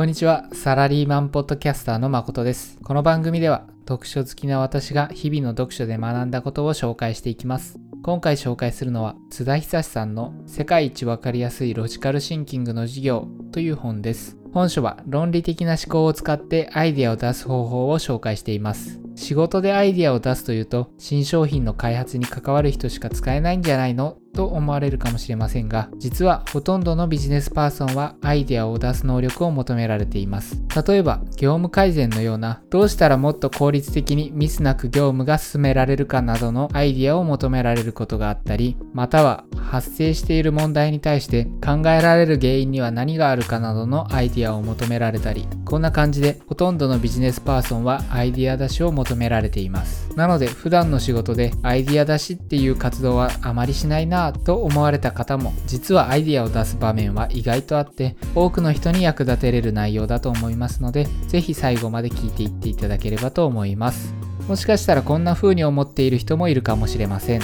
こんにちは。サラリーマンポッドキャスターの誠です。この番組では読書好きな私が日々の読書で学んだことを紹介していきます。今回紹介するのは津田久さんの世界一わかりやすいロジカルシンキングの授業という本です。本書は論理的な思考を使ってアイデアを出す方法を紹介しています。仕事でアイデアを出すというと新商品の開発に関わる人しか使えないんじゃないのと思われるかもしれませんが実はほとんどのビジネスパーソンはアイデアを出す能力を求められています。例えば業務改善のようなどうしたらもっと効率的にミスなく業務が進められるかなどのアイデアを求められることがあったりまたは発生している問題に対して考えられる原因には何があるかなどのアイデアを求められたりこんな感じでほとんどのビジネスパーソンはアイデア出しを求められています。なので普段の仕事でアイデア出しっていう活動はあまりしないなぁと思われた方も実はアイデアを出す場面は意外とあって多くの人に役立てれる内容だと思いますので是非最後まで聞いていっていただければと思います。もしかしたらこんな風に思っている人もいるかもしれません。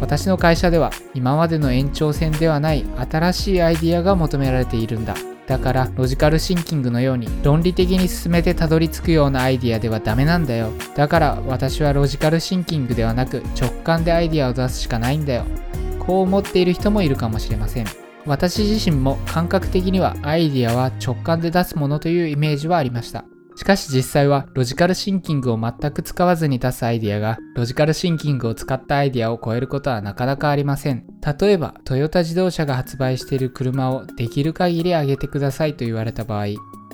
私の会社では今までの延長線ではない新しいアイデアが求められているんだ。だからロジカルシンキングのように論理的に進めてたどり着くようなアイディアではダメなんだよ。だから私はロジカルシンキングではなく直感でアイディアを出すしかないんだよ。こう思っている人もいるかもしれません私自身も感覚的にはアイディアは直感で出すものというイメージはありましたしかし実際はロジカルシンキングを全く使わずに出すアイデアがロジカルシンキングを使ったアイデアを超えることはなかなかありません。例えばトヨタ自動車が発売している車をできる限り上げてくださいと言われた場合、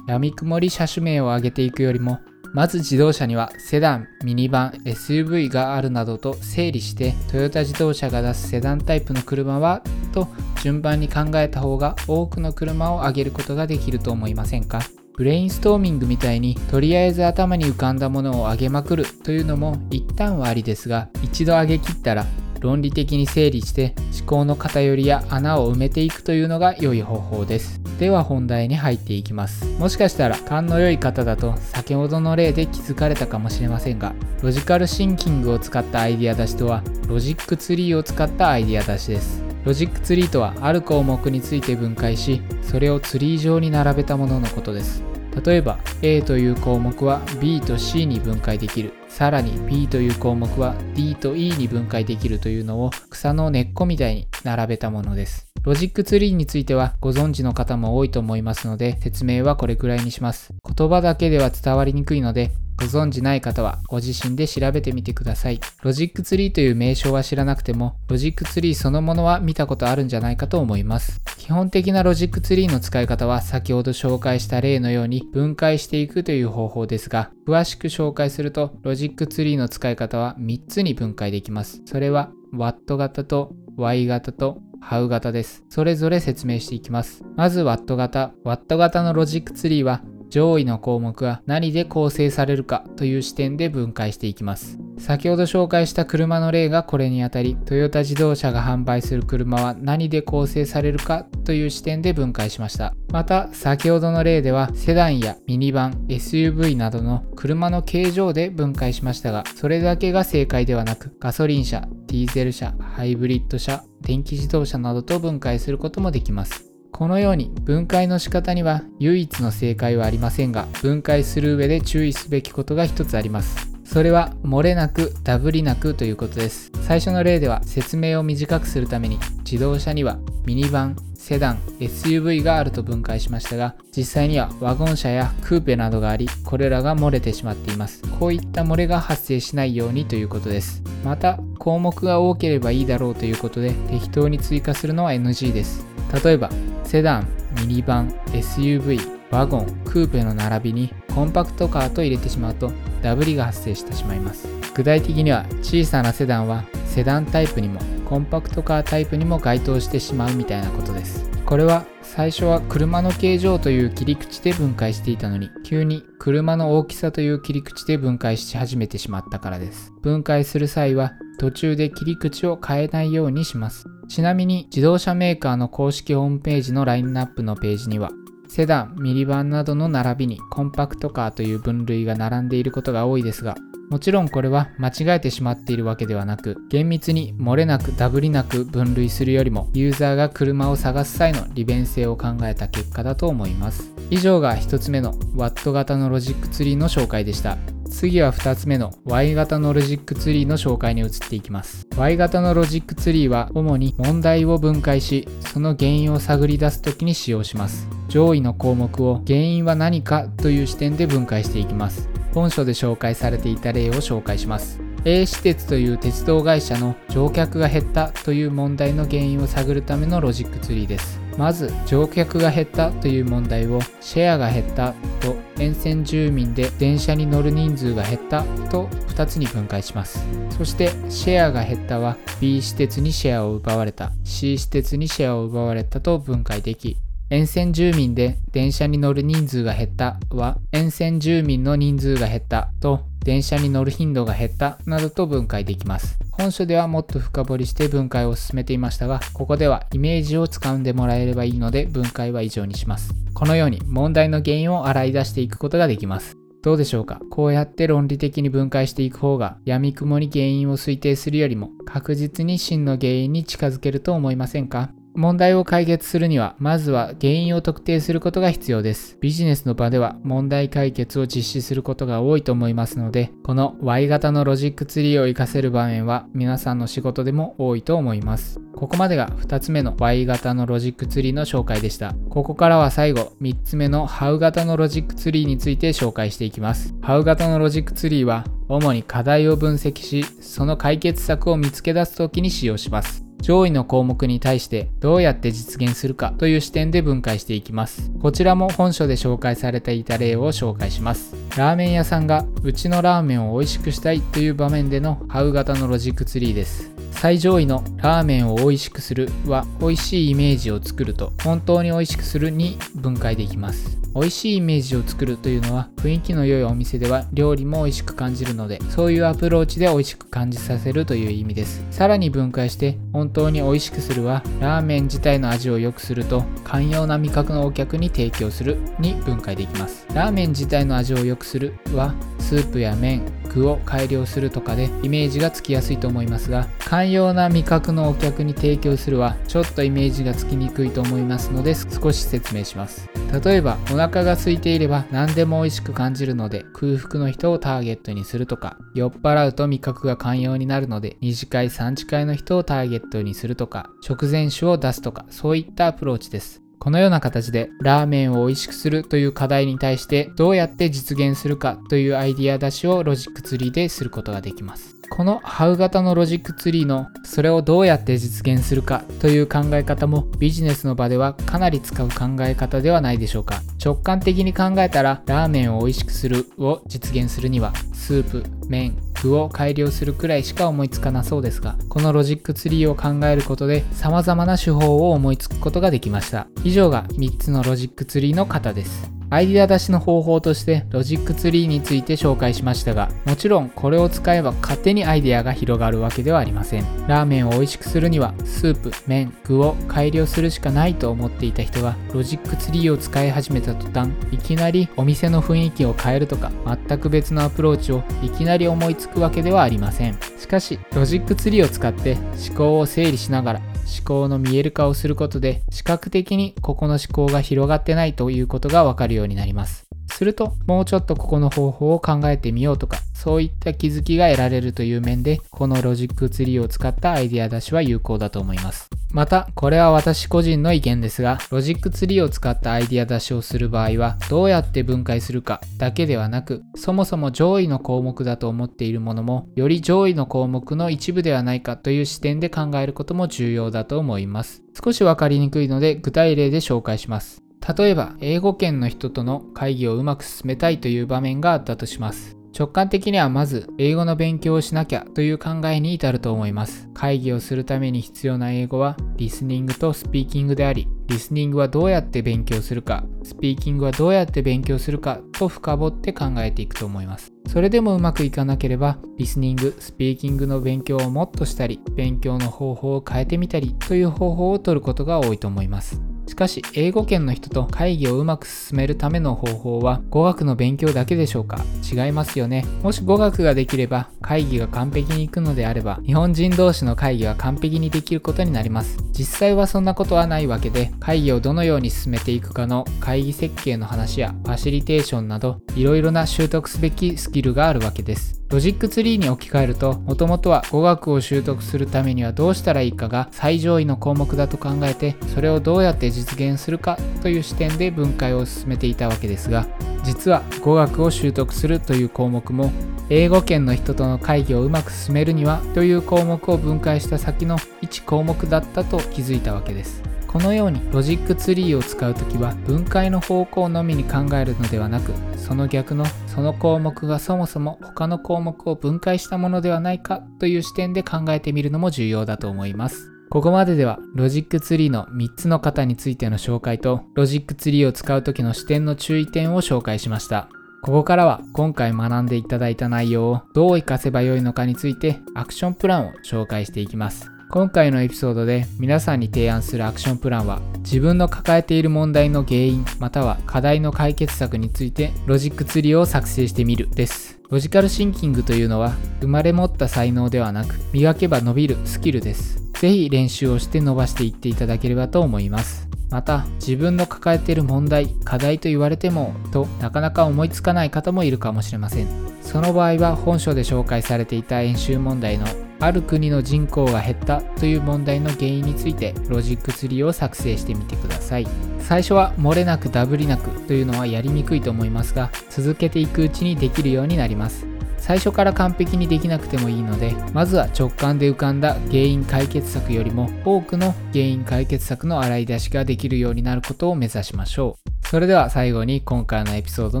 闇雲り車種名を上げていくよりもまず自動車にはセダン、ミニバン、SUV があるなどと整理してトヨタ自動車が出すセダンタイプの車はと順番に考えた方が多くの車を上げることができると思いませんか？ブレインストーミングみたいにとりあえず頭に浮かんだものを上げまくるというのも一旦はありですが一度上げ切ったら論理的に整理して思考の偏りや穴を埋めていくというのが良い方法です。では本題に入っていきます。もしかしたら勘の良い方だと先ほどの例で気づかれたかもしれませんがロジカルシンキングを使ったアイデア出しとはロジックツリーを使ったアイデア出しです。ロジックツリーとはある項目について分解しそれをツリー状に並べたもののことです。例えば A という項目は B と C に分解できる。さらに B という項目は D と E に分解できるというのを草の根っこみたいに並べたものです。ロジックツリーについてはご存知の方も多いと思いますので説明はこれくらいにします。言葉だけでは伝わりにくいのでご存知ない方はご自身で調べてみてください。ロジックツリーという名称は知らなくても、ロジックツリーそのものは見たことあるんじゃないかと思います。基本的なロジックツリーの使い方は先ほど紹介した例のように分解していくという方法ですが、詳しく紹介すると、ロジックツリーの使い方は3つに分解できます。それは、 What 型と Why 型と How 型です。それぞれ説明していきます。まず What 型。Watt 型のロジックツリーは上位の項目は何で構成されるかという視点で分解していきます。先ほど紹介した車の例がこれにあたり、トヨタ自動車が販売する車は何で構成されるかという視点で分解しました。また、先ほどの例ではセダンやミニバン、SUV などの車の形状で分解しましたが、それだけが正解ではなく、ガソリン車、ディーゼル車、ハイブリッド車、電気自動車などと分解することもできます。このように分解の仕方には唯一の正解はありませんが分解する上で注意すべきことが一つあります。それは漏れなくダブりなくということです。最初の例では説明を短くするために自動車にはミニバンセダン SUV があると分解しましたが実際にはワゴン車やクーペなどがありこれらが漏れてしまっています。こういった漏れが発生しないようにということです。また項目が多ければいいだろうということで適当に追加するのは NG です。例えばセダン、ミニバン、SUV、ワゴン、クーペの並びにコンパクトカーと入れてしまうとダブりが発生してしまいます。具体的には小さなセダンはセダンタイプにもコンパクトカータイプにも該当してしまうみたいなことです。これは最初は車の形状という切り口で分解していたのに急に車の大きさという切り口で分解し始めてしまったからです。分解する際は途中で切り口を変えないようにします。ちなみに自動車メーカーの公式ホームページのラインナップのページにはセダン、ミニバンなどの並びにコンパクトカーという分類が並んでいることが多いですがもちろんこれは間違えてしまっているわけではなく厳密に漏れなくダブりなく分類するよりもユーザーが車を探す際の利便性を考えた結果だと思います以上が1つ目の Watt 型のロジックツリーの紹介でした。次は2つ目の Y 型のロジックツリーの紹介に移っていきます。Y 型のロジックツリーは主に問題を分解し、その原因を探り出す時に使用します。上位の項目を原因は何かという視点で分解していきます。本書で紹介されていた例を紹介します。A 私鉄という鉄道会社の乗客が減ったという問題の原因を探るためのロジックツリーです。まず乗客が減ったという問題をシェアが減ったと沿線住民で電車に乗る人数が減ったと2つに分解します。そしてシェアが減ったは B 施設にシェアを奪われた。C 施設にシェアを奪われたと分解でき沿線住民で電車に乗る人数が減ったは沿線住民の人数が減ったと電車に乗る頻度が減ったなどと分解できます。本書ではもっと深掘りして分解を進めていましたが、ここではイメージをつかんでもらえればいいので分解は以上にします。このように問題の原因を洗い出していくことができます。どうでしょうか？こうやって論理的に分解していく方が闇雲に原因を推定するよりも確実に真の原因に近づけると思いませんか？問題を解決するには、まずは原因を特定することが必要です。ビジネスの場では問題解決を実施することが多いと思いますので、この Y 型のロジックツリーを活かせる場面は皆さんの仕事でも多いと思います。ここまでが2つ目の Y 型のロジックツリーの紹介でした。ここからは最後、3つ目の How 型のロジックツリーについて紹介していきます。How 型のロジックツリーは、主に課題を分析し、その解決策を見つけ出すときに使用します。上位の項目に対してどうやって実現するかという視点で分解していきます。こちらも本書で紹介されていた例を紹介します。ラーメン屋さんがうちのラーメンを美味しくしたいという場面での How 型のロジックツリーです。最上位のラーメンを美味しくするは美味しいイメージを作ると本当に美味しくするに分解できます。美味しいイメージを作るというのは雰囲気の良いお店では料理も美味しく感じるのでそういうアプローチで美味しく感じさせるという意味です。さらに分解して本当に美味しくするはラーメン自体の味を良くすると寛容な味覚のお客に提供するに分解できます。ラーメン自体の味を良くするはスープや麺、具を改良するとかでイメージがつきやすいと思いますが寛容な味覚のお客に提供するはちょっとイメージがつきにくいと思いますので少し説明します。例えばお腹が空いていれば何でも美味しく感じるので空腹の人をターゲットにするとか酔っ払うと味覚が寛容になるので2次会3次会の人をターゲットにするとか食前酒を出すとかそういったアプローチです。このような形でラーメンを美味しくするという課題に対してどうやって実現するかというアイディア出しをロジックツリーですることができます。この How 型のロジックツリーのそれをどうやって実現するかという考え方もビジネスの場ではかなり使う考え方ではないでしょうか直感的に考えたらラーメンを美味しくするを実現するにはスープ、麺、具を改良するくらいしか思いつかなそうですがこのロジックツリーを考えることで様々な手法を思いつくことができました。以上が3つのロジックツリーの型です。アイデア出しの方法としてロジックツリーについて紹介しましたがもちろんこれを使えば勝手にアイデアが広がるわけではありません。ラーメンを美味しくするにはスープ、麺、具を改良するしかないと思っていた人がロジックツリーを使い始めた途端いきなりお店の雰囲気を変えるとか全く別のアプローチをいきなり思いつくわけではありません。しかしロジックツリーを使って思考を整理しながら思考の見える化をすることで視覚的にここの思考が広がってないということがわかるようになります。すると、もうちょっとここの方法を考えてみようとか、そういった気づきが得られるという面で、このロジックツリーを使ったアイデア出しは有効だと思います。また、これは私個人の意見ですが、ロジックツリーを使ったアイデア出しをする場合は、どうやって分解するかだけではなく、そもそも上位の項目だと思っているものも、より上位の項目の一部ではないかという視点で考えることも重要だと思います。少しわかりにくいので、具体例で紹介します。例えば、英語圏の人との会議をうまく進めたいという場面があったとします。直感的にはまず英語の勉強をしなきゃという考えに至ると思います。会議をするために必要な英語はリスニングとスピーキングであり、リスニングはどうやって勉強するか、スピーキングはどうやって勉強するかと深掘って考えていくと思います。それでもうまくいかなければ、リスニング、スピーキングの勉強をもっとしたり、勉強の方法を変えてみたりという方法を取ることが多いと思います。しかし、英語圏の人と会議をうまく進めるための方法は語学の勉強だけでしょうか？違いますよね。もし語学ができれば会議が完璧にいくのであれば、日本人同士の会議は完璧にできることになります。実際はそんなことはないわけで、会議をどのように進めていくかの会議設計の話やファシリテーションなど、いろいろな習得すべきスキルがあるわけです。ロジックツリーに置き換えると、もともとは語学を習得するためにはどうしたらいいかが最上位の項目だと考えて、それをどうやって実現するかという視点で分解を進めていたわけですが、実は語学を習得するという項目も、英語圏の人との会議をうまく進めるにはという項目を分解した先の1項目だったと気づいたわけです。このようにロジックツリーを使うときは分解の方向のみに考えるのではなくその逆のその項目がそもそも他の項目を分解したものではないかという視点で考えてみるのも重要だと思います。ここまでではロジックツリーの3つの型についての紹介とロジックツリーを使う時の視点の注意点を紹介しました。ここからは今回学んでいただいた内容をどう活かせばよいのかについてアクションプランを紹介していきます。今回のエピソードで皆さんに提案するアクションプランは自分の抱えている問題の原因または課題の解決策についてロジックツリーを作成してみるです。ロジカルシンキングというのは生まれ持った才能ではなく磨けば伸びるスキルです。ぜひ練習をして伸ばしていっていただければと思います。また自分の抱えている問題課題と言われてもとなかなか思いつかない方もいるかもしれませんその場合は本書で紹介されていた演習問題のある国の人口が減ったという問題の原因についてロジックツリーを作成してみてください。最初は漏れなくダブりなくというのはやりにくいと思いますが続けていくうちにできるようになります。最初から完璧にできなくてもいいのでまずは直感で浮かんだ原因解決策よりも多くの原因解決策の洗い出しができるようになることを目指しましょう。それでは最後に今回のエピソード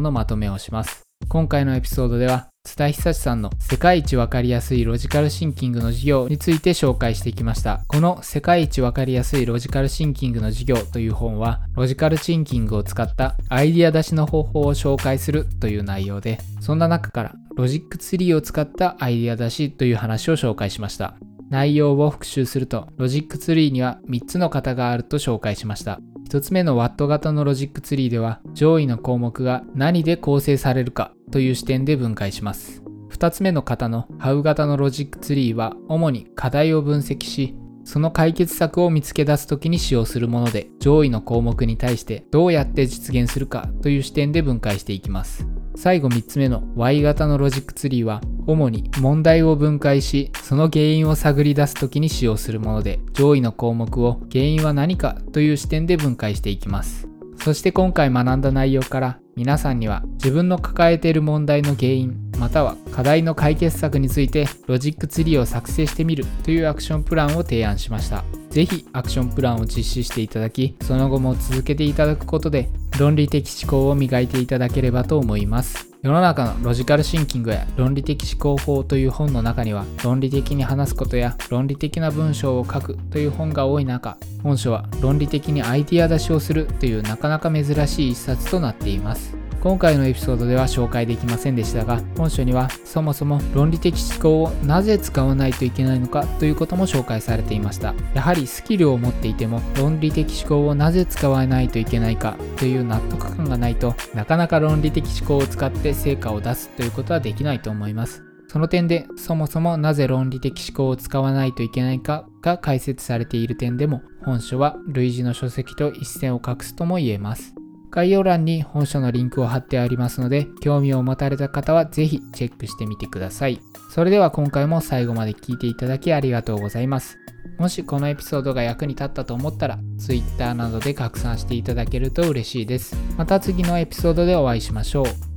のまとめをします。今回のエピソードでは津田久資さんの世界一わかりやすいロジカルシンキングの授業について紹介してきました。この世界一わかりやすいロジカルシンキングの授業という本は、ロジカルシンキングを使ったアイディア出しの方法を紹介するという内容で、そんな中からロジックツリーを使ったアイディア出しという話を紹介しました。内容を復習すると、ロジックツリーには3つの型があると紹介しました。1つ目のワット型のロジックツリーでは、上位の項目が何で構成されるかという視点で分解します。2つ目の型の How 型のロジックツリーは主に課題を分析し、その解決策を見つけ出す時に使用するもので、上位の項目に対してどうやって実現するかという視点で分解していきます。最後3つ目の Y 型のロジックツリーは主に問題を分解しその原因を探り出す時に使用するもので上位の項目を原因は何かという視点で分解していきますそして今回学んだ内容から皆さんには自分の抱えている問題の原因または課題の解決策についてロジックツリーを作成してみるというアクションプランを提案しました。ぜひアクションプランを実施していただき、その後も続けていただくことで論理的思考を磨いていただければと思います。世の中のロジカルシンキングや論理的思考法という本の中には論理的に話すことや論理的な文章を書くという本が多い中本書は論理的にアイディア出しをするというなかなか珍しい一冊となっています。今回のエピソードでは紹介できませんでしたが本書にはそもそも論理的思考をなぜ使わないといけないのかということも紹介されていました。やはりスキルを持っていても論理的思考をなぜ使わないといけないかという納得感がないとなかなか論理的思考を使って成果を出すということはできないと思います。その点でそもそもなぜ論理的思考を使わないといけないかが解説されている点でも本書は類似の書籍と一線を画すとも言えます。概要欄に本書のリンクを貼ってありますので、興味を持たれた方はぜひチェックしてみてください。それでは今回も最後まで聞いていただきありがとうございます。もしこのエピソードが役に立ったと思ったら、Twitter などで拡散していただけると嬉しいです。また次のエピソードでお会いしましょう。